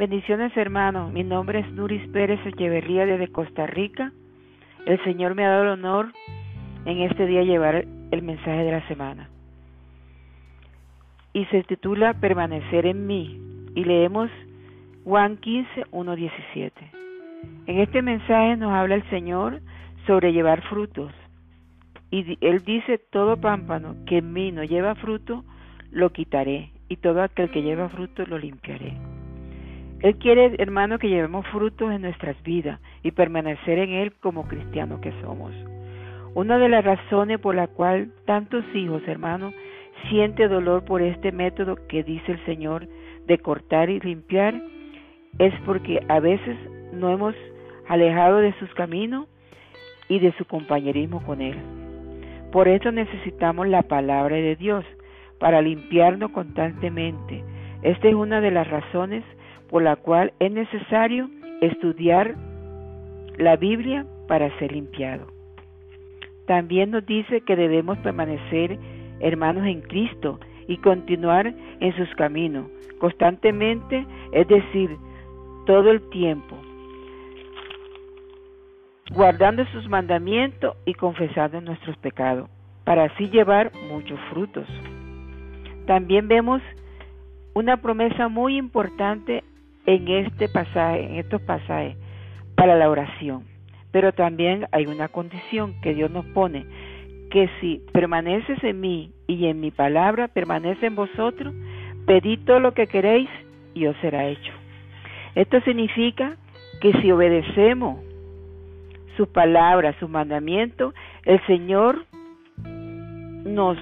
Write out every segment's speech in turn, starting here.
Bendiciones hermanos, mi nombre es Nuris Pérez Echeverría desde Costa Rica. El Señor me ha dado el honor en este día llevar el mensaje de la semana. Y se titula Permanecer en mí. Y leemos Juan 15, 1, 17. En este mensaje nos habla el Señor sobre llevar frutos. Y Él dice, todo pámpano que en mí no lleva fruto, lo quitaré, y todo aquel que lleva fruto, lo limpiaré. Él quiere, hermano, que llevemos frutos en nuestras vidas y permanecer en Él como cristianos que somos. Una de las razones por la cual tantos hijos, hermanos, siente dolor por este método que dice el Señor de cortar y limpiar es porque a veces no hemos alejado de sus caminos y de su compañerismo con Él. Por eso necesitamos la palabra de Dios para limpiarnos constantemente. Esta es una de las razones por la cual es necesario estudiar la Biblia para ser limpiado. También nos dice que debemos permanecer hermanos en Cristo y continuar en sus caminos constantemente, es decir, todo el tiempo, guardando sus mandamientos y confesando nuestros pecados, para así llevar muchos frutos. También vemos una promesa muy importante en este pasaje, en estos pasajes para la oración. Pero también hay una condición que Dios nos pone, que si permaneces en mí y en mi palabra permanece en vosotros, pedid todo lo que queréis y os será hecho. Esto significa que si obedecemos sus palabras, sus mandamientos, el Señor nos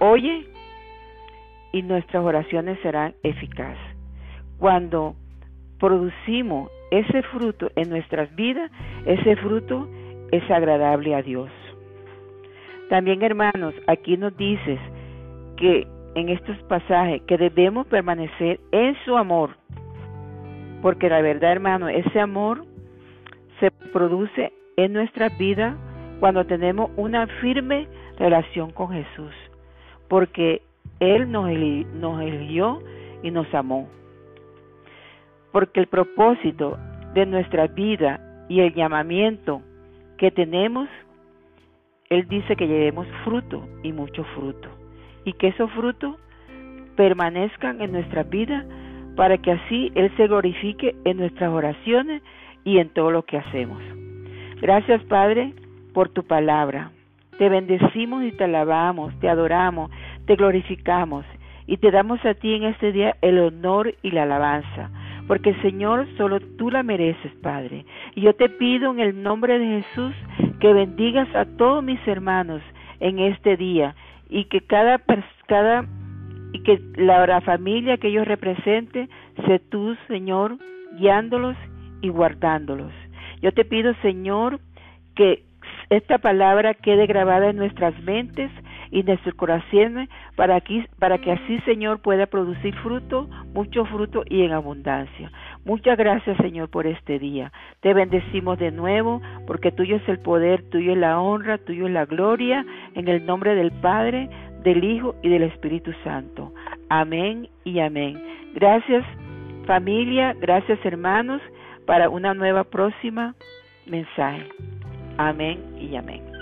oye y nuestras oraciones serán eficaces. Cuando producimos ese fruto en nuestras vidas, ese fruto es agradable a Dios. También, hermanos, aquí nos dices que en estos pasajes que debemos permanecer en su amor, porque la verdad, hermano, ese amor se produce en nuestra vida cuando tenemos una firme relación con Jesús, porque Él nos, nos eligió y nos amó porque el propósito de nuestra vida y el llamamiento que tenemos, Él dice que llevemos fruto y mucho fruto, y que esos frutos permanezcan en nuestra vida para que así Él se glorifique en nuestras oraciones y en todo lo que hacemos. Gracias Padre por tu palabra. Te bendecimos y te alabamos, te adoramos, te glorificamos y te damos a ti en este día el honor y la alabanza porque Señor, solo tú la mereces, Padre. Y yo te pido en el nombre de Jesús que bendigas a todos mis hermanos en este día y que cada cada y que la, familia que ellos representen sé tú, Señor, guiándolos y guardándolos. Yo te pido, Señor, que esta palabra quede grabada en nuestras mentes y de corazón para, aquí, para que así, Señor, pueda producir fruto, mucho fruto y en abundancia. Muchas gracias, Señor, por este día. Te bendecimos de nuevo porque tuyo es el poder, tuyo es la honra, tuyo es la gloria, en el nombre del Padre, del Hijo y del Espíritu Santo. Amén y amén. Gracias familia, gracias hermanos, para una nueva próxima mensaje. Amén y amén.